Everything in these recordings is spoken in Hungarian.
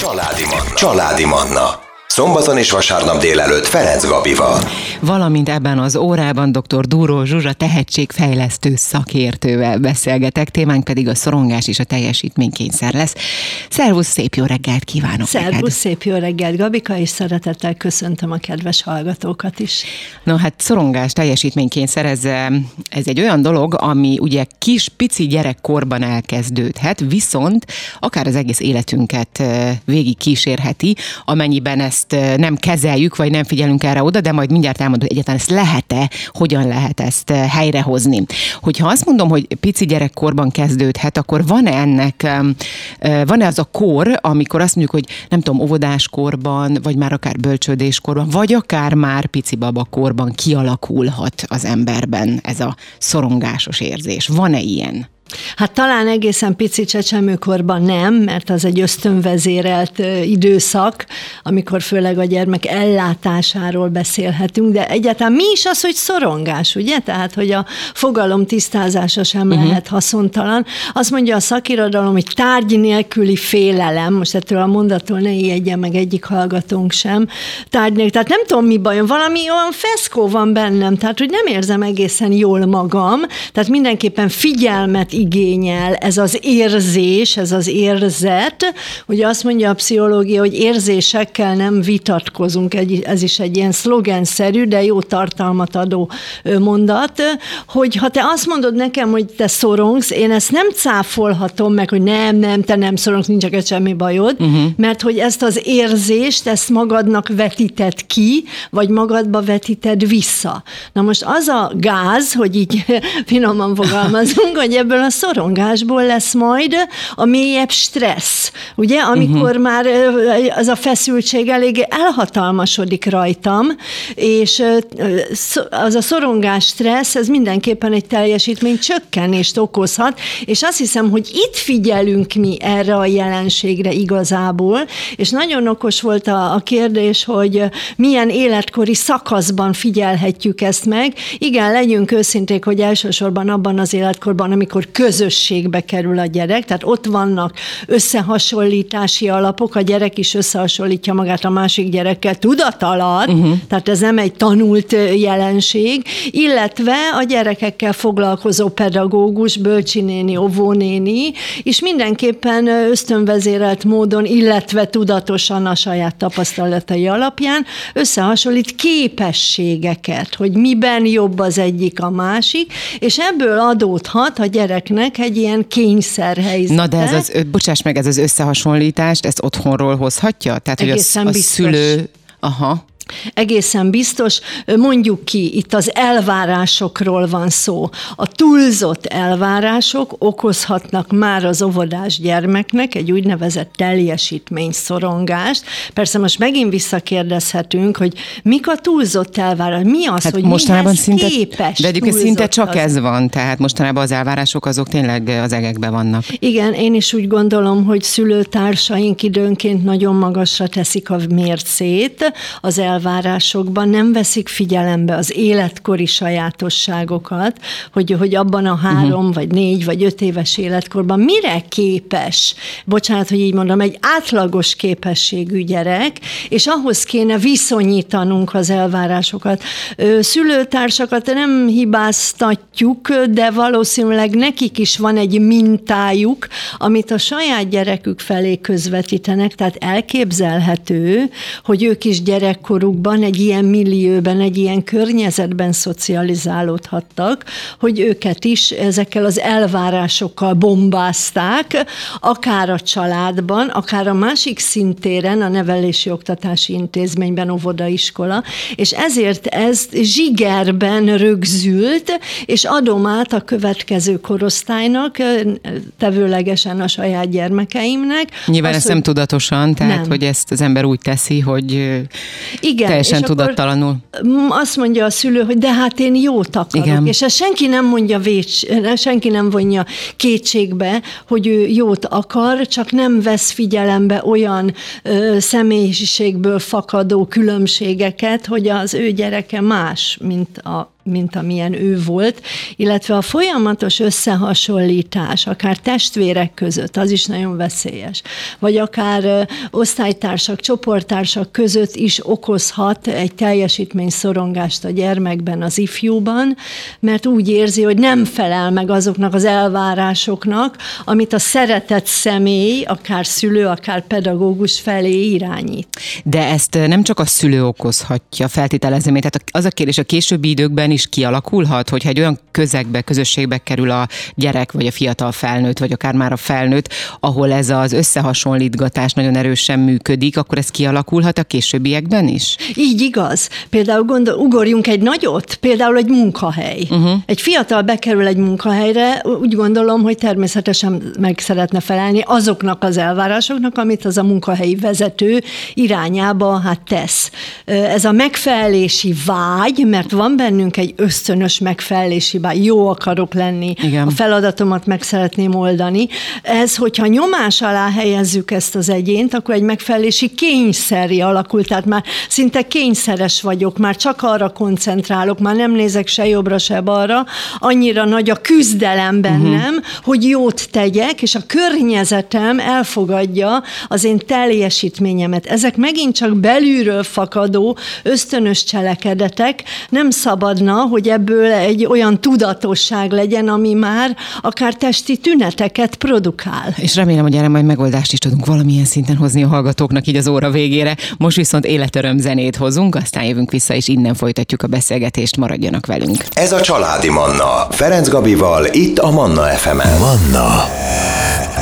Családi Manna. Családi Manna. Szombaton és vasárnap délelőtt Ferenc Gabival. Valamint ebben az órában dr. Dúró Zsuzsa tehetségfejlesztő szakértővel beszélgetek, témánk pedig a szorongás és a teljesítménykényszer lesz. Szervusz, szép jó reggelt kívánok Szervusz, neked. szép jó reggelt, Gabika, és szeretettel köszöntöm a kedves hallgatókat is. No hát szorongás, teljesítménykényszer, ez, ez egy olyan dolog, ami ugye kis, pici gyerekkorban elkezdődhet, viszont akár az egész életünket végig kísérheti, amennyiben ezt nem kezeljük, vagy nem figyelünk erre oda, de majd mindjárt elmondom, hogy egyáltalán ezt lehet-e, hogyan lehet ezt helyrehozni. Hogyha azt mondom, hogy pici gyerekkorban kezdődhet, akkor van-e ennek, van-e az a kor, amikor azt mondjuk, hogy nem tudom, óvodáskorban, vagy már akár bölcsődéskorban, vagy akár már pici babakorban kialakulhat az emberben ez a szorongásos érzés. Van-e ilyen? Hát talán egészen pici csecsemőkorban nem, mert az egy ösztönvezérelt időszak, amikor főleg a gyermek ellátásáról beszélhetünk, de egyáltalán mi is az, hogy szorongás, ugye? Tehát, hogy a fogalom tisztázása sem uh-huh. lehet haszontalan. Azt mondja a szakirodalom, hogy tárgy nélküli félelem, most ettől a mondattól ne ijedjen meg egyik hallgatónk sem, tárgy nélkül, tehát nem tudom mi bajom, valami olyan feszkó van bennem, tehát hogy nem érzem egészen jól magam, tehát mindenképpen figyelmet igényel ez az érzés, ez az érzet. Ugye azt mondja a pszichológia, hogy érzésekkel nem vitatkozunk, ez is egy ilyen szlogenszerű, de jó tartalmat adó mondat, hogy ha te azt mondod nekem, hogy te szorongsz, én ezt nem cáfolhatom meg, hogy nem, nem, te nem szorongsz, nincs egy semmi bajod, uh-huh. mert hogy ezt az érzést, ezt magadnak vetíted ki, vagy magadba vetíted vissza. Na most az a gáz, hogy így finoman fogalmazunk, hogy ebből a szorongásból lesz majd a mélyebb stressz, ugye, amikor uh-huh. már az a feszültség elég elhatalmasodik rajtam, és az a szorongás stressz, ez mindenképpen egy teljesítmény csökkenést okozhat, és azt hiszem, hogy itt figyelünk mi erre a jelenségre igazából, és nagyon okos volt a, a kérdés, hogy milyen életkori szakaszban figyelhetjük ezt meg. Igen, legyünk őszinték, hogy elsősorban abban az életkorban, amikor közösségbe kerül a gyerek, tehát ott vannak összehasonlítási alapok, a gyerek is összehasonlítja magát a másik gyerekkel tudat alatt, uh-huh. tehát ez nem egy tanult jelenség, illetve a gyerekekkel foglalkozó pedagógus, bölcsinéni, óvónéni, és mindenképpen ösztönvezérelt módon, illetve tudatosan a saját tapasztalatai alapján összehasonlít képességeket, hogy miben jobb az egyik a másik, és ebből adódhat a gyereknek egy ilyen kényszerhelyzet. Na de ez az, bocsáss meg, ez az összehasonlítást, ezt otthonról hozhatja? Tehát, Egészen hogy a, a szülő... Aha. Egészen biztos, mondjuk ki, itt az elvárásokról van szó. A túlzott elvárások okozhatnak már az óvodás gyermeknek egy úgynevezett teljesítmény szorongást. Persze most megint visszakérdezhetünk, hogy mik a túlzott elvárások, mi az, hát hogy mostanában szinte, képes De egyébként szinte csak az... ez van, tehát mostanában az elvárások azok tényleg az egekben vannak. Igen, én is úgy gondolom, hogy szülőtársaink időnként nagyon magasra teszik a mércét az elvárások elvárásokban nem veszik figyelembe az életkori sajátosságokat, hogy, hogy abban a három, uh-huh. vagy négy, vagy öt éves életkorban mire képes, bocsánat, hogy így mondom, egy átlagos képességű gyerek, és ahhoz kéne viszonyítanunk az elvárásokat. Szülőtársakat nem hibáztatjuk, de valószínűleg nekik is van egy mintájuk, amit a saját gyerekük felé közvetítenek, tehát elképzelhető, hogy ők is gyerekkorú korukban egy ilyen millióben, egy ilyen környezetben szocializálódhattak, hogy őket is ezekkel az elvárásokkal bombázták, akár a családban, akár a másik szintéren, a nevelési oktatási intézményben, óvodaiskola, és ezért ez zsigerben rögzült, és adom át a következő korosztálynak, tevőlegesen a saját gyermekeimnek. Nyilván ezt nem tudatosan, tehát nem. hogy ezt az ember úgy teszi, hogy Igen, Teljesen tudattalanul. Azt mondja a szülő, hogy de hát én jót akarok, Igen. és ezt senki nem mondja vécs, senki nem vonja kétségbe, hogy ő jót akar, csak nem vesz figyelembe olyan ö, személyiségből fakadó különbségeket, hogy az ő gyereke más, mint a mint amilyen ő volt, illetve a folyamatos összehasonlítás, akár testvérek között, az is nagyon veszélyes. Vagy akár osztálytársak, csoporttársak között is okozhat egy teljesítményszorongást a gyermekben, az ifjúban, mert úgy érzi, hogy nem felel meg azoknak az elvárásoknak, amit a szeretett személy, akár szülő, akár pedagógus felé irányít. De ezt nem csak a szülő okozhatja, feltételezem, tehát az a kérdés a későbbi időkben is kialakulhat, hogyha egy olyan közegbe, közösségbe kerül a gyerek, vagy a fiatal felnőtt, vagy akár már a felnőtt, ahol ez az összehasonlítgatás nagyon erősen működik, akkor ez kialakulhat a későbbiekben is? Így igaz. Például gondol, ugorjunk egy nagyot, például egy munkahely. Uh-huh. Egy fiatal bekerül egy munkahelyre, úgy gondolom, hogy természetesen meg szeretne felelni azoknak az elvárásoknak, amit az a munkahelyi vezető irányába hát tesz. Ez a megfelelési vágy, mert van bennünk egy ösztönös megfelelési vágy, jó akarok lenni, Igen. a feladatomat meg szeretném oldani. Ez, hogyha nyomás alá helyezzük ezt az egyént, akkor egy megfelelési kényszeri alakul, tehát már szinte kényszeres vagyok, már csak arra koncentrálok, már nem nézek se jobbra, se balra, annyira nagy a küzdelem bennem, uh-huh. hogy jót tegyek, és a környezetem elfogadja az én teljesítményemet. Ezek megint csak belülről fakadó ösztönös cselekedetek, nem szabadna, hogy ebből egy olyan tudatosság legyen, ami már akár testi tüneteket produkál. És remélem, hogy erre majd megoldást is tudunk valamilyen szinten hozni a hallgatóknak így az óra végére. Most viszont életöröm zenét hozunk, aztán jövünk vissza, és innen folytatjuk a beszélgetést, maradjanak velünk. Ez a Családi Manna, Ferenc Gabival, itt a Manna FM-en. Manna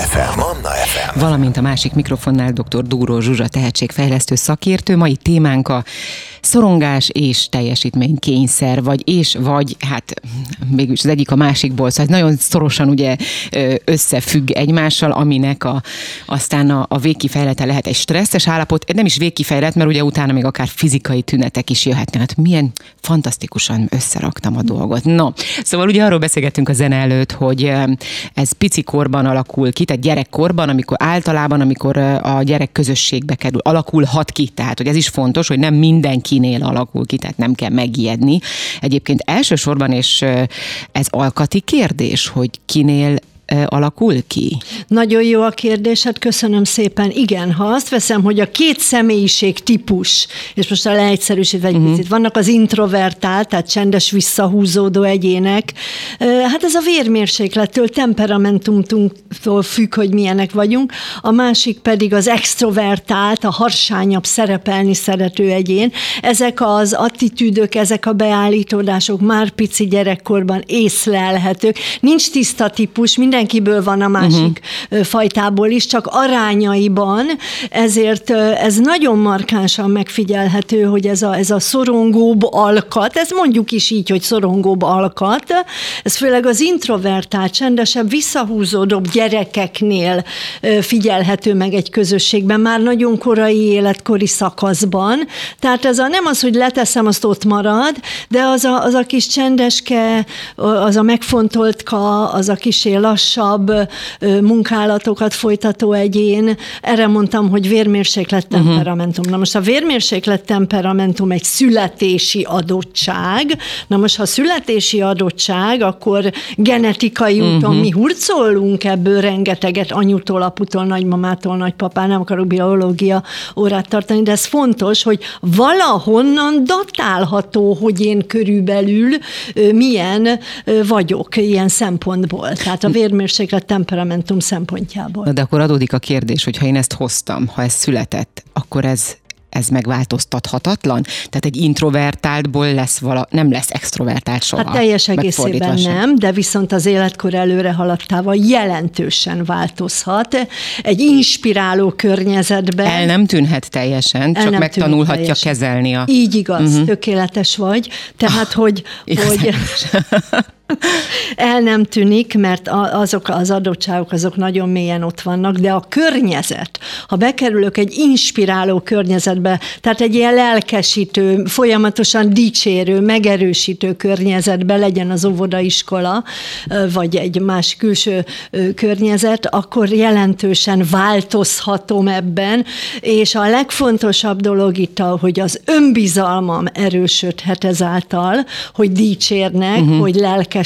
FM. Manna FM. Valamint a másik mikrofonnál dr. Dúró Zsuzsa tehetségfejlesztő szakértő. Mai témánk a szorongás és teljesítménykényszer, vagy és vagy, hát mégis az egyik a másikból, szóval nagyon szorosan ugye összefügg egymással, aminek a, aztán a, a végkifejlete lehet egy stresszes állapot, nem is végkifejlet, mert ugye utána még akár fizikai tünetek is jöhetnek. Hát milyen fantasztikusan összeraktam a dolgot. No, szóval ugye arról beszélgettünk a zene előtt, hogy ez pici korban alakul ki, tehát gyerekkorban, amikor általában, amikor a gyerek közösségbe kerül, alakulhat ki, tehát hogy ez is fontos, hogy nem mindenki kinél alakul ki, tehát nem kell megijedni. Egyébként elsősorban, és ez alkati kérdés, hogy kinél alakul ki? Nagyon jó a kérdés, hát köszönöm szépen. Igen, ha azt veszem, hogy a két személyiség típus, és most a leegyszerűsítve egy uh-huh. picit, vannak az introvertált, tehát csendes, visszahúzódó egyének, hát ez a vérmérséklettől, temperamentumtól függ, hogy milyenek vagyunk, a másik pedig az extrovertált, a harsányabb szerepelni szerető egyén. Ezek az attitűdök, ezek a beállítódások már pici gyerekkorban észlelhetők. Nincs tiszta típus, minden mindenkiből van a másik uh-huh. fajtából is, csak arányaiban, ezért ez nagyon markánsan megfigyelhető, hogy ez a, ez a szorongóbb alkat, ez mondjuk is így, hogy szorongóbb alkat, ez főleg az introvertált, csendesebb, visszahúzódóbb gyerekeknél figyelhető meg egy közösségben, már nagyon korai életkori szakaszban. Tehát ez a nem az, hogy leteszem, azt ott marad, de az a, az a kis csendeske, az a megfontoltka, az a kis lass lassabb munkálatokat folytató egyén. Erre mondtam, hogy vérmérséklet mhm. temperamentum. Uh-huh. Na most a vérmérséklet temperamentum egy születési adottság. Na most, ha születési adottság, akkor genetikai úton uh-huh. mi hurcolunk ebből rengeteget anyutól, aputól, nagymamától, nagypapá, nem akarok biológia órát tartani, de ez fontos, hogy valahonnan datálható, hogy én körülbelül milyen vagyok ilyen szempontból. Tehát a vér hőmérséklet temperamentum szempontjából. Na de akkor adódik a kérdés, hogy ha én ezt hoztam, ha ez született, akkor ez ez megváltoztathatatlan? Tehát egy introvertáltból lesz vala, nem lesz extrovertált soha. Hát teljes egészében nem, de viszont az életkor előre haladtával jelentősen változhat. Egy inspiráló környezetben. El nem tűnhet teljesen, csak megtanulhatja teljesen. kezelni a... Így igaz, uh-huh. tökéletes vagy. Tehát, hogy, oh, hogy El nem tűnik, mert azok az adottságok azok nagyon mélyen ott vannak, de a környezet, ha bekerülök egy inspiráló környezetbe, tehát egy ilyen lelkesítő, folyamatosan dicsérő, megerősítő környezetbe legyen az óvodaiskola, vagy egy más külső környezet, akkor jelentősen változhatom ebben, és a legfontosabb dolog itt, hogy az önbizalmam erősödhet ezáltal, hogy dicsérnek, uh-huh. hogy lelkesítenek,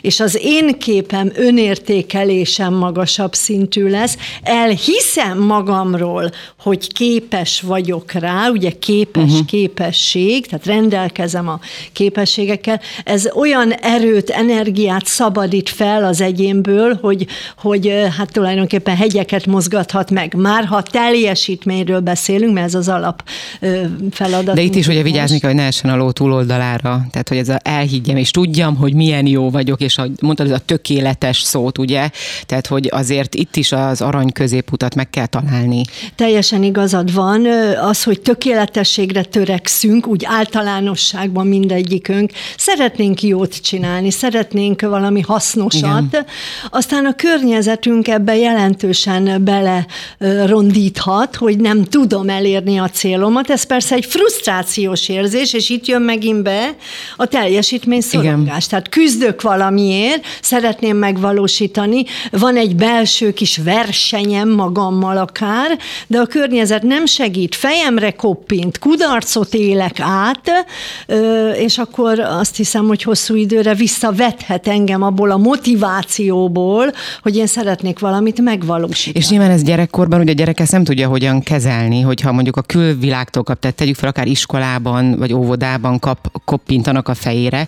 és az én képem, önértékelésem magasabb szintű lesz, elhiszem magamról, hogy képes vagyok rá, ugye képes uh-huh. képesség, tehát rendelkezem a képességekkel, ez olyan erőt, energiát szabadít fel az egyénből, hogy, hogy hát tulajdonképpen hegyeket mozgathat meg. Már ha teljesítményről beszélünk, mert ez az alap feladat. De itt is ugye vigyázni kell, hogy ne essen a ló túloldalára, tehát hogy ez a elhiggyem és tudjam, hogy milyen jó vagyok, és ahogy mondtad, ez a tökéletes szót, ugye? Tehát, hogy azért itt is az arany középutat meg kell találni. Teljesen igazad van. Az, hogy tökéletességre törekszünk, úgy általánosságban mindegyikünk, szeretnénk jót csinálni, szeretnénk valami hasznosat, Igen. aztán a környezetünk ebbe jelentősen bele rondíthat, hogy nem tudom elérni a célomat. Ez persze egy frusztrációs érzés, és itt jön megint be a teljesítmény szorongás. Tehát küzdök valamiért, szeretném megvalósítani, van egy belső kis versenyem magammal akár, de a környezet nem segít, fejemre koppint, kudarcot élek át, és akkor azt hiszem, hogy hosszú időre visszavethet engem abból a motivációból, hogy én szeretnék valamit megvalósítani. És nyilván ez gyerekkorban, ugye a gyerek ezt nem tudja hogyan kezelni, hogyha mondjuk a külvilágtól kap, tehát tegyük fel akár iskolában vagy óvodában kap, koppintanak a fejére,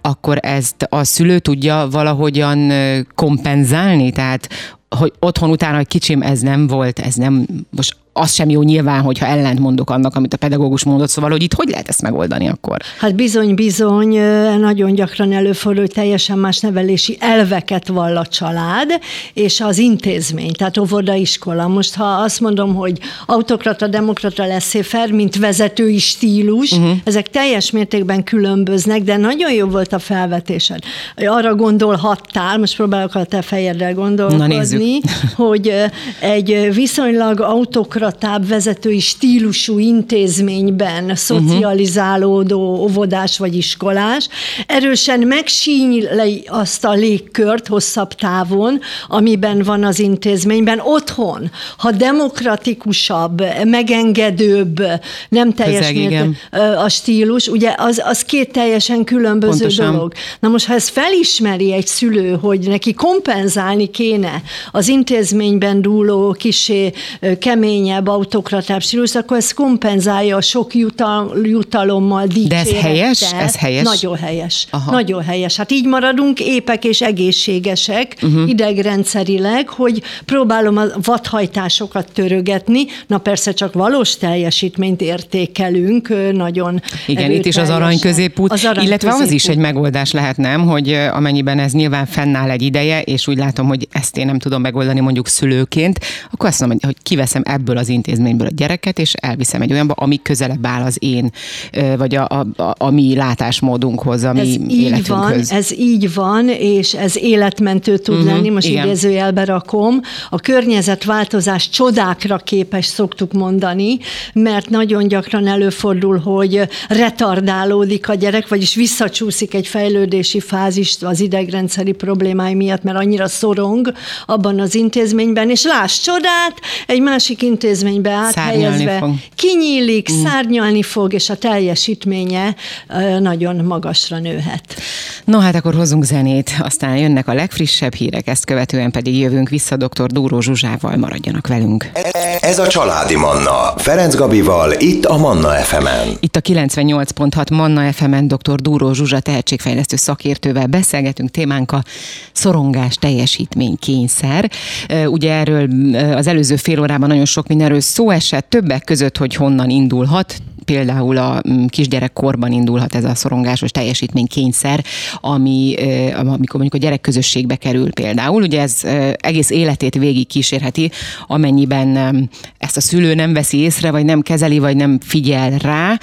akkor ezt a szülő tudja valahogyan kompenzálni, tehát hogy otthon utána, hogy kicsim, ez nem volt, ez nem, most az sem jó nyilván, hogyha ellent mondok annak, amit a pedagógus mondott, szóval, hogy itt hogy lehet ezt megoldani akkor? Hát bizony, bizony, nagyon gyakran előfordul, hogy teljesen más nevelési elveket vall a család, és az intézmény, tehát óvodaiskola. Most, ha azt mondom, hogy autokrata, demokrata lesz fel, mint vezetői stílus, uh-huh. ezek teljes mértékben különböznek, de nagyon jó volt a felvetésed. Arra gondolhattál, most próbálok a te fejeddel gondolkodni, hogy egy viszonylag autokrata demokratább vezetői stílusú intézményben szocializálódó óvodás vagy iskolás, erősen megsínyli azt a légkört hosszabb távon, amiben van az intézményben. Otthon, ha demokratikusabb, megengedőbb, nem teljes a stílus, ugye az, az két teljesen különböző Pontosan. dolog. Na most, ha ezt felismeri egy szülő, hogy neki kompenzálni kéne az intézményben dúló kisé keményebb, keményebb autokratább stílus, akkor ez kompenzálja a sok jutal, jutalommal, De ez helyes? Ez helyes? Nagyon helyes. Aha. Nagyon helyes. Hát így maradunk épek és egészségesek uh-huh. idegrendszerileg, hogy próbálom a vadhajtásokat törögetni, na persze csak valós teljesítményt értékelünk, nagyon Igen, itt is az arany középút, az arany illetve középút. az is egy megoldás lehet, nem, hogy amennyiben ez nyilván fennáll egy ideje, és úgy látom, hogy ezt én nem tudom megoldani mondjuk szülőként, akkor azt mondom, hogy kiveszem ebből az intézményből a gyereket, és elviszem egy olyanba, ami közelebb áll az én, vagy a, a, a, a mi látásmódunkhoz, a mi ez így van, ez így van, és ez életmentő tud uh-huh, lenni, most igen. idézőjelbe rakom. A környezetváltozás csodákra képes, szoktuk mondani, mert nagyon gyakran előfordul, hogy retardálódik a gyerek, vagyis visszacsúszik egy fejlődési fázist az idegrendszeri problémái miatt, mert annyira szorong abban az intézményben, és láss csodát, egy másik intézmény intézménybe áthelyezve fog. kinyílik, mm. szárnyalni fog, és a teljesítménye nagyon magasra nőhet. No hát akkor hozunk zenét, aztán jönnek a legfrissebb hírek, ezt követően pedig jövünk vissza dr. Dúró Zsuzsával, maradjanak velünk. Ez a Családi Manna, Ferenc Gabival, itt a Manna FM-en. Itt a 98.6 Manna FM-en dr. Dúró Zsuzsa tehetségfejlesztő szakértővel beszélgetünk, témánk a szorongás teljesítmény kényszer. Ugye erről az előző fél órában nagyon sok mindenről szó esett, többek között, hogy honnan indulhat, például a mm, kisgyerekkorban indulhat ez a szorongásos teljesítménykényszer, ami, amikor mondjuk a gyerek közösségbe kerül például, ugye ez egész életét végig kísérheti, amennyiben ezt a szülő nem veszi észre, vagy nem kezeli, vagy nem figyel rá.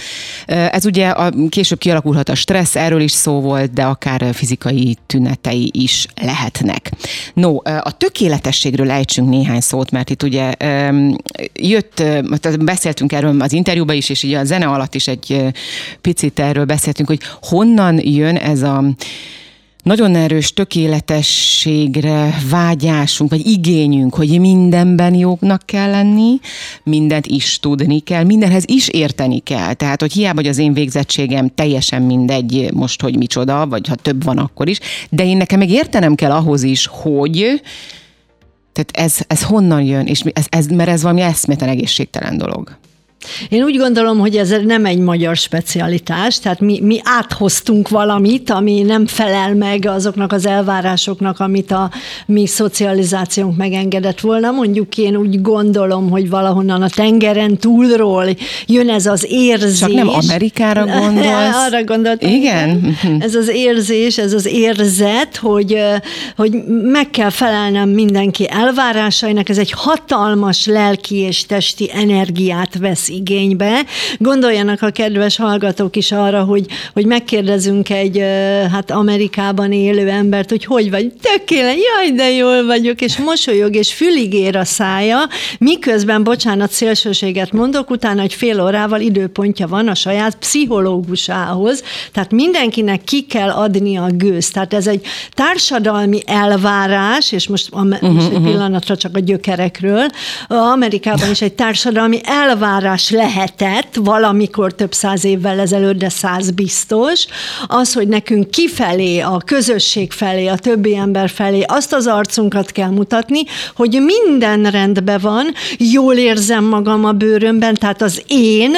Ez ugye a, később kialakulhat a stressz, erről is szó volt, de akár fizikai tünetei is lehetnek. No, a tökéletességről ejtsünk néhány szót, mert itt ugye jött, beszéltünk erről az interjúban is, és így a zene alatt is egy picit erről beszéltünk, hogy honnan jön ez a nagyon erős tökéletességre vágyásunk, vagy igényünk, hogy mindenben jóknak kell lenni, mindent is tudni kell, mindenhez is érteni kell. Tehát, hogy hiába, hogy az én végzettségem teljesen mindegy most, hogy micsoda, vagy ha több van, akkor is, de én nekem meg értenem kell ahhoz is, hogy tehát ez, ez honnan jön, és ez, ez, mert ez valami eszméletlen egészségtelen dolog. Én úgy gondolom, hogy ez nem egy magyar specialitás, tehát mi, mi áthoztunk valamit, ami nem felel meg azoknak az elvárásoknak, amit a mi szocializációnk megengedett volna. Mondjuk én úgy gondolom, hogy valahonnan a tengeren túlról jön ez az érzés. Csak nem Amerikára gondolsz? Arra gondoltam. Igen? Ez az érzés, ez az érzet, hogy, hogy meg kell felelnem mindenki elvárásainak, ez egy hatalmas lelki és testi energiát vesz igénybe. Gondoljanak a kedves hallgatók is arra, hogy, hogy megkérdezünk egy hát Amerikában élő embert, hogy hogy vagy, tökéletes, jaj, de jól vagyok, és mosolyog, és fülig ér a szája, miközben, bocsánat, szélsőséget mondok, utána egy fél órával időpontja van a saját pszichológusához, tehát mindenkinek ki kell adni a gőz. Tehát ez egy társadalmi elvárás, és most, a, uh-huh, most egy uh-huh. pillanatra csak a gyökerekről, Amerikában is egy társadalmi elvárás megoldás lehetett valamikor több száz évvel ezelőtt, de száz biztos, az, hogy nekünk kifelé, a közösség felé, a többi ember felé azt az arcunkat kell mutatni, hogy minden rendben van, jól érzem magam a bőrömben, tehát az én,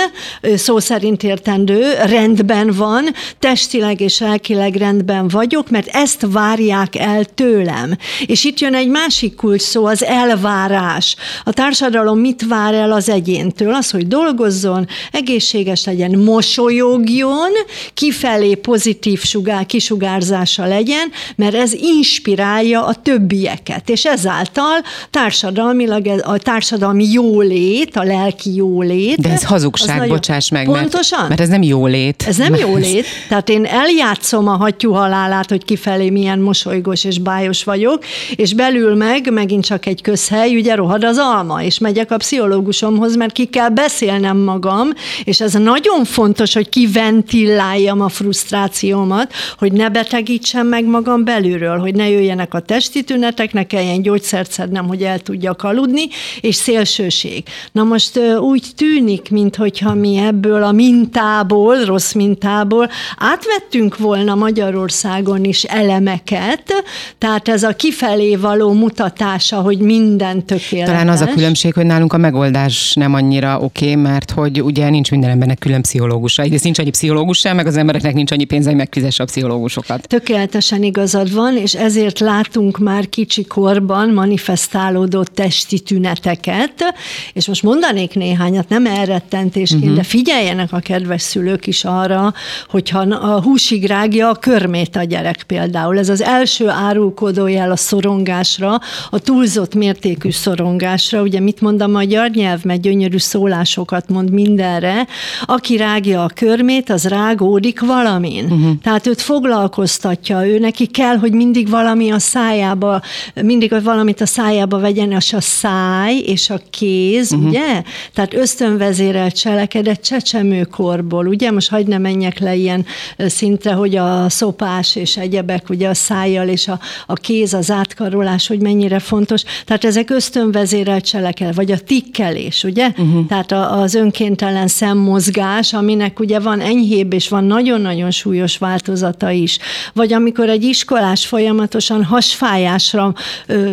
szó szerint értendő, rendben van, testileg és lelkileg rendben vagyok, mert ezt várják el tőlem. És itt jön egy másik kulcs szó, az elvárás. A társadalom mit vár el az egyéntől? Az, hogy dolgozzon, egészséges legyen, mosolyogjon, kifelé pozitív sugár, kisugárzása legyen, mert ez inspirálja a többieket, és ezáltal társadalmilag a társadalmi jólét, a lelki jólét. De ez hazugság, nagyon, bocsáss meg, pontosan? Mert, mert ez nem jólét. Ez nem jólét. Tehát én eljátszom a hattyú halálát, hogy kifelé milyen mosolygós és bájos vagyok, és belül meg megint csak egy közhely, ugye rohad az alma, és megyek a pszichológusomhoz, mert ki kell beszélni beszélnem magam, és ez nagyon fontos, hogy kiventilláljam a frusztrációmat, hogy ne betegítsem meg magam belülről, hogy ne jöjjenek a testi tünetek, ne kelljen gyógyszert szednem, hogy el tudjak aludni, és szélsőség. Na most úgy tűnik, mintha mi ebből a mintából, rossz mintából átvettünk volna Magyarországon is elemeket, tehát ez a kifelé való mutatása, hogy minden tökéletes. Talán az a különbség, hogy nálunk a megoldás nem annyira oké, okay, mert hogy ugye nincs minden embernek külön pszichológusa. Egyrészt nincs annyi pszichológus sem, meg az embereknek nincs annyi pénze, hogy megfizesse a pszichológusokat. Tökéletesen igazad van, és ezért látunk már kicsi korban manifestálódó testi tüneteket, és most mondanék néhányat, nem elrettentésként, uh-huh. de figyeljenek a kedves szülők is arra, hogyha a húsig rágja a körmét a gyerek például. Ez az első árulkodójel a szorongásra, a túlzott mértékű szorongásra. Ugye mit mond a magyar nyelv, mert gyönyörű szólások sokat mond mindenre, aki rágja a körmét, az rágódik valamin. Uh-huh. Tehát őt foglalkoztatja, ő neki kell, hogy mindig valami a szájába, mindig valamit a szájába vegyen, és a száj és a kéz, uh-huh. ugye? Tehát ösztönvezérelt cselekedet csecsemőkorból, ugye? Most hagyd ne menjek le ilyen szintre, hogy a szopás és egyebek, ugye a szájjal és a, a kéz, az átkarolás, hogy mennyire fontos. Tehát ezek ösztönvezérelt cselekedet, vagy a tikkelés, ugye? Uh-huh. Tehát a, az önkéntelen szemmozgás, aminek ugye van enyhébb és van nagyon-nagyon súlyos változata is. Vagy amikor egy iskolás folyamatosan hasfájásra,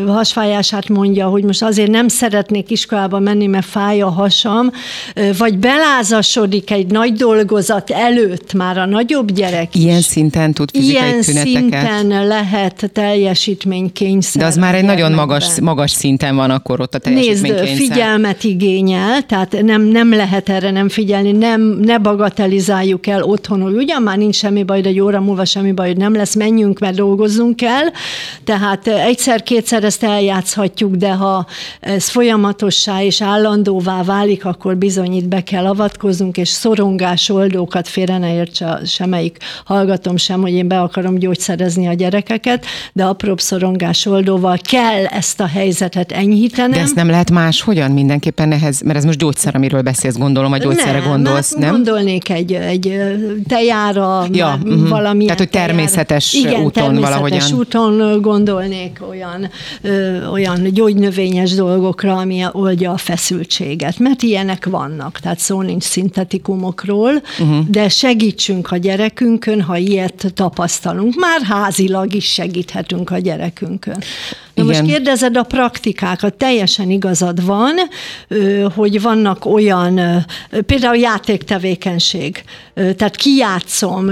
hasfájását mondja, hogy most azért nem szeretnék iskolába menni, mert fáj a hasam, vagy belázasodik egy nagy dolgozat előtt már a nagyobb gyerek is. Ilyen szinten tud fizikai Ilyen tüneteket. szinten lehet teljesítménykényszer. De az már egy nagyon magas, magas szinten van akkor ott a teljesítménykényszer. Nézd, figyelmet igényel, tehát nem nem, nem lehet erre nem figyelni, nem, ne bagatelizáljuk el otthon, hogy ugyan már nincs semmi baj, de egy óra múlva semmi baj, hogy nem lesz, menjünk, mert dolgozzunk kell. Tehát egyszer-kétszer ezt eljátszhatjuk, de ha ez folyamatossá és állandóvá válik, akkor bizony itt be kell avatkoznunk, és szorongás oldókat félre ne értse semmelyik hallgatom sem, hogy én be akarom gyógyszerezni a gyerekeket, de apróbb szorongás oldóval kell ezt a helyzetet enyhítenem. De ezt nem lehet más, hogyan mindenképpen ehhez, mert ez most gyógyszer, amiről beszélsz, gondolom, a gyógyszerre nem, gondolsz, nem? Gondolnék egy, egy tejára, ja, uh-huh. valami. Tehát, hogy természetes tejára. Igen, úton természetes valahogyan. úton gondolnék olyan, ö, olyan gyógynövényes dolgokra, ami oldja a feszültséget, mert ilyenek vannak, tehát szó nincs szintetikumokról, uh-huh. de segítsünk a gyerekünkön, ha ilyet tapasztalunk. Már házilag is segíthetünk a gyerekünkön. Na Igen. most kérdezed a praktikákat, teljesen igazad van, hogy vannak olyan, például játéktevékenység, tehát kijátszom,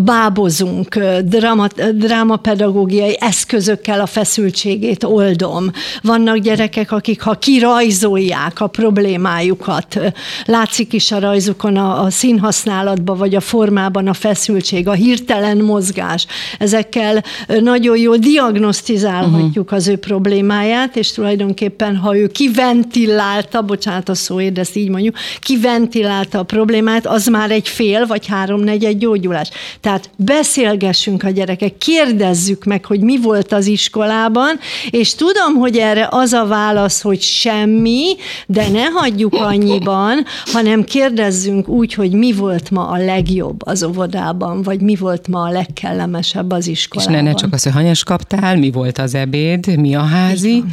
bábozunk, drama, drámapedagógiai eszközökkel a feszültségét oldom. Vannak gyerekek, akik ha kirajzolják a problémájukat, látszik is a rajzukon a, a színhasználatban vagy a formában a feszültség, a hirtelen mozgás. Ezekkel nagyon jól diagnosztizálhatjuk uh-huh. az ő problémáját, és tulajdonképpen, ha ő kiventilálta, bocsánat a szóért, de ezt így mondjuk, kiventilálta a problémát, az már egy fél vagy háromnegyed gyógyulás. Tehát beszélgessünk a gyerekek, kérdezzük meg, hogy mi volt az iskolában, és tudom, hogy erre az a válasz, hogy semmi, de ne hagyjuk annyiban, hanem kérdezzünk úgy, hogy mi volt ma a legjobb az óvodában, vagy mi volt ma a legkellemesebb az iskolában. És ne, ne csak az, hogy hanyas kaptál, mi volt az ebéd, mi a házi. Igen,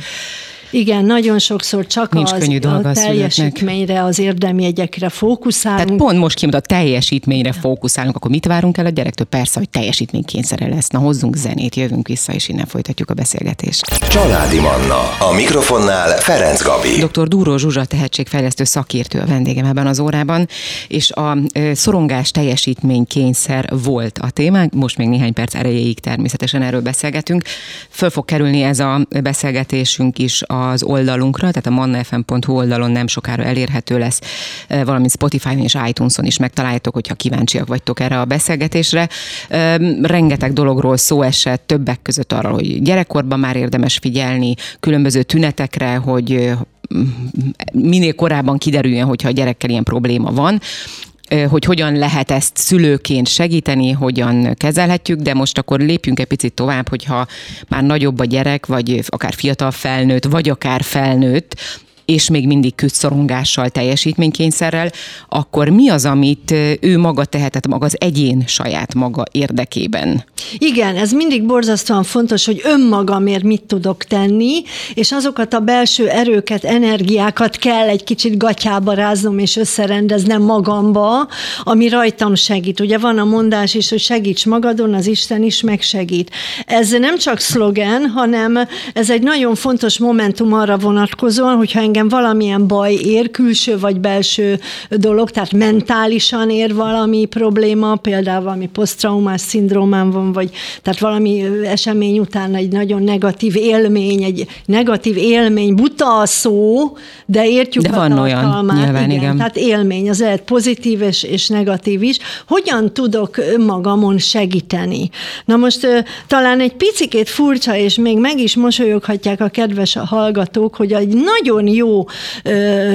nagyon sokszor csak Nincs az, a teljesítményre, az érdemjegyekre fókuszálunk. Tehát pont most kimond, a teljesítményre fókuszálunk, akkor mit várunk el a gyerektől? Persze, hogy teljesítménykényszere lesz. Na, hozzunk zenét, jövünk vissza, és innen folytatjuk a beszélgetést. Családi Manna. A mikrofonnál Ferenc Gabi. Dr. Dúró Zsuzsa tehetségfejlesztő szakértő a vendégem ebben az órában, és a szorongás teljesítménykényszer volt a témánk, most még néhány perc erejéig természetesen erről beszélgetünk. Föl fog kerülni ez a beszélgetésünk is a az oldalunkra, tehát a mannafm.hu oldalon nem sokára elérhető lesz, valamint Spotify-on és iTunes-on is megtaláljátok, hogyha kíváncsiak vagytok erre a beszélgetésre. Rengeteg dologról szó esett, többek között arról, hogy gyerekkorban már érdemes figyelni, különböző tünetekre, hogy minél korábban kiderüljön, hogyha a gyerekkel ilyen probléma van hogy hogyan lehet ezt szülőként segíteni, hogyan kezelhetjük, de most akkor lépjünk egy picit tovább, hogyha már nagyobb a gyerek, vagy akár fiatal felnőtt, vagy akár felnőtt, és még mindig küzd szorongással, teljesítménykényszerrel, akkor mi az, amit ő maga tehetett maga az egyén saját maga érdekében? Igen, ez mindig borzasztóan fontos, hogy önmagamért mit tudok tenni, és azokat a belső erőket, energiákat kell egy kicsit gatyába ráznom és összerendeznem magamba, ami rajtam segít. Ugye van a mondás is, hogy segíts magadon, az Isten is megsegít. Ez nem csak szlogen, hanem ez egy nagyon fontos momentum arra vonatkozóan, hogyha engem valamilyen baj ér, külső vagy belső dolog, tehát mentálisan ér valami probléma, például valami posztraumás szindrómám van, vagy tehát valami esemény után egy nagyon negatív élmény, egy negatív élmény, buta a szó, de értjük de a van olyan, nyilván, igen, igen. Tehát élmény, az lehet pozitív és, és negatív is. Hogyan tudok magamon segíteni? Na most talán egy picikét furcsa, és még meg is mosolyoghatják a kedves hallgatók, hogy egy nagyon jó jó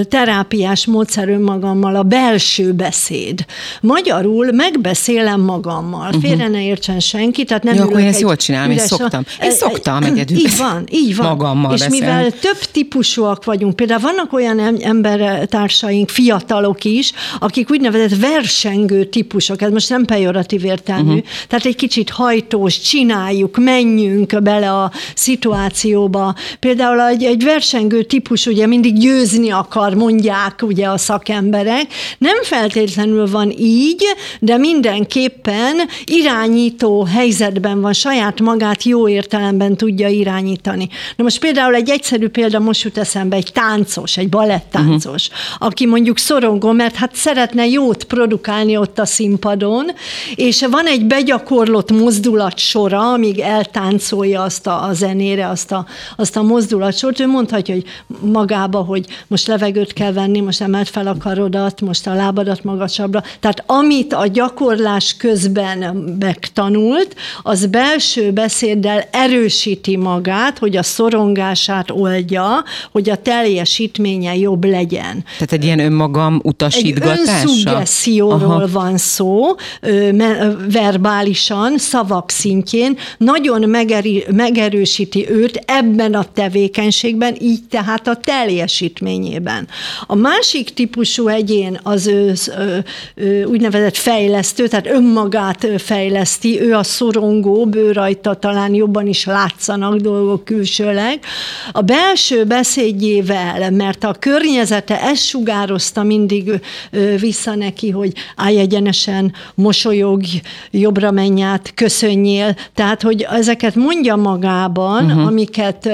terápiás módszer önmagammal a belső beszéd. Magyarul megbeszélem magammal, uh-huh. félre ne értsen senki, tehát nem Jó, akkor én ezt jól csinálom, én szoktam. Én szoktam egyedül Így van, így van. Magammal És beszélni. mivel több típusúak vagyunk, például vannak olyan embertársaink, fiatalok is, akik úgynevezett versengő típusok, ez most nem pejoratív értelmű, uh-huh. tehát egy kicsit hajtós, csináljuk, menjünk bele a szituációba. Például egy, egy versengő típus ugye mindig mindig győzni akar, mondják ugye a szakemberek. Nem feltétlenül van így, de mindenképpen irányító helyzetben van, saját magát jó értelemben tudja irányítani. Na most például egy egyszerű példa most jut eszembe, egy táncos, egy balettáncos, uh-huh. aki mondjuk szorongó, mert hát szeretne jót produkálni ott a színpadon, és van egy begyakorlott mozdulat sora, amíg eltáncolja azt a, a zenére, azt a, azt a mozdulatsort, ő mondhatja, hogy magában magába, hogy most levegőt kell venni, most emelt fel a karodat, most a lábadat magasabbra. Tehát amit a gyakorlás közben megtanult, az belső beszéddel erősíti magát, hogy a szorongását oldja, hogy a teljesítménye jobb legyen. Tehát egy ilyen önmagam utasítgatása? Egy önszuggeszióról van szó, verbálisan, szavak szintjén, nagyon megeri, megerősíti őt ebben a tevékenységben, így tehát a teljesítményében. A másik típusú egyén az ő, ő úgynevezett fejlesztő, tehát önmagát fejleszti, ő a szorongó, ő rajta talán jobban is látszanak dolgok külsőleg. A belső beszédjével, mert a környezete ezt sugározta mindig vissza neki, hogy állj egyenesen, mosolyog, jobbra menj át, köszönjél. Tehát, hogy ezeket mondja magában, uh-huh. amiket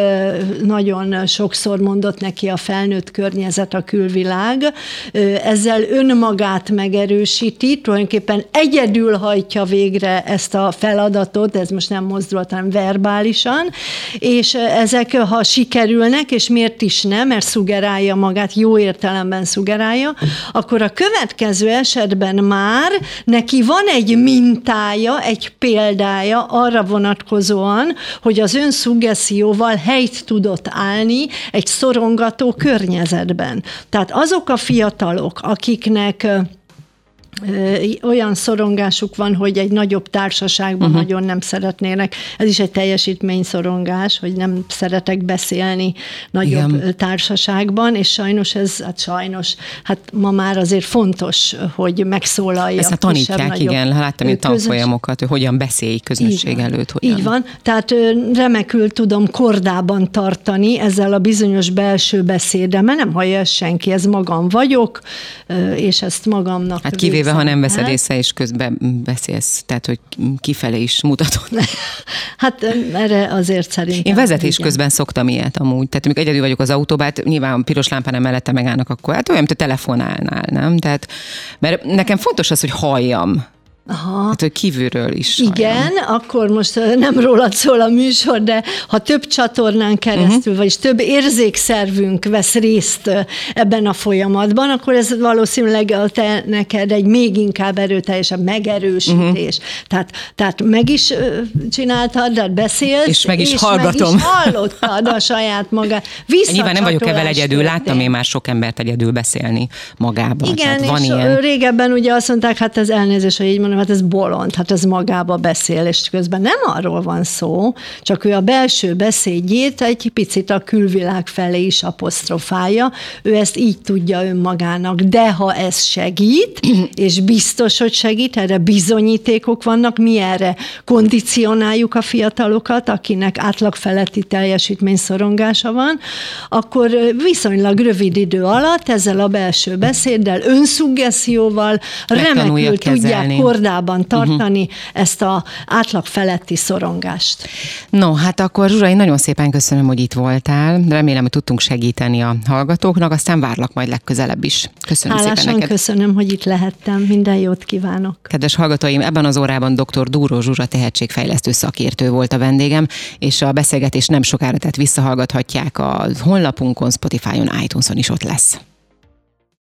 nagyon sokszor mondott neki a felnőtt környezet, a külvilág, ezzel önmagát megerősíti, tulajdonképpen egyedül hajtja végre ezt a feladatot, ez most nem mozdulat, hanem verbálisan, és ezek, ha sikerülnek, és miért is nem, mert szugerálja magát, jó értelemben szugerálja, akkor a következő esetben már neki van egy mintája, egy példája arra vonatkozóan, hogy az önszuggeszióval helyt tudott állni egy szorongató környezetben. Tehát azok a fiatalok, akiknek olyan szorongásuk van, hogy egy nagyobb társaságban uh-huh. nagyon nem szeretnének. Ez is egy teljesítmény szorongás, hogy nem szeretek beszélni nagyobb Igen. társaságban, és sajnos ez, hát sajnos, hát ma már azért fontos, hogy megszólalja. Ezt a tanítják, kisebb, igen, láttam én tanfolyamokat, hogy hogyan beszélj közönség előtt. Hogyan. Így van, tehát remekül tudom kordában tartani ezzel a bizonyos belső beszédem, mert nem hallja senki, ez magam vagyok, és ezt magamnak Hát kivéve Kivéve, ha nem veszed hát. észre, és közben beszélsz, tehát, hogy kifele is mutatod. Hát erre azért szerintem. Én vezetés igen. közben szoktam ilyet amúgy. Tehát amikor egyedül vagyok az autóban, hát nyilván piros lámpán mellette megállnak, akkor hát olyan, mint a telefonálnál, nem? Tehát, mert nekem fontos az, hogy halljam Aha. Hát, hogy kívülről is. Igen, olyan. akkor most nem rólad szól a műsor, de ha több csatornán keresztül, uh-huh. vagyis több érzékszervünk vesz részt ebben a folyamatban, akkor ez valószínűleg a te neked egy még inkább erőteljesebb megerősítés. Uh-huh. Tehát, tehát meg is csináltad, de beszélsz, és meg is és hallgatom. Meg is hallottad a saját magát. Nyilván nem vagyok ebben egyedül, láttam én már sok embert egyedül beszélni magában. Igen, tehát van és ilyen... régebben ugye azt mondták, hát ez elnézés, hogy így mondom, hát ez bolond, hát ez magába beszél, és közben nem arról van szó, csak ő a belső beszédjét egy picit a külvilág felé is apostrofálja, ő ezt így tudja önmagának, de ha ez segít, és biztos, hogy segít, erre bizonyítékok vannak, mi erre kondicionáljuk a fiatalokat, akinek átlag feletti teljesítmény szorongása van, akkor viszonylag rövid idő alatt ezzel a belső beszéddel, önszuggesszióval remekül tudják kordában tartani uh-huh. ezt a átlag feletti szorongást. No, hát akkor Zsuzsa, én nagyon szépen köszönöm, hogy itt voltál. Remélem, hogy tudtunk segíteni a hallgatóknak, aztán várlak majd legközelebb is. Köszönöm Hálásan szépen neked. köszönöm, hogy itt lehettem. Minden jót kívánok. Kedves hallgatóim, ebben az órában dr. Dúró Zsuzsa tehetségfejlesztő szakértő volt a vendégem, és a beszélgetés nem sokára, tehát visszahallgathatják a honlapunkon, Spotify-on, iTunes-on is ott lesz.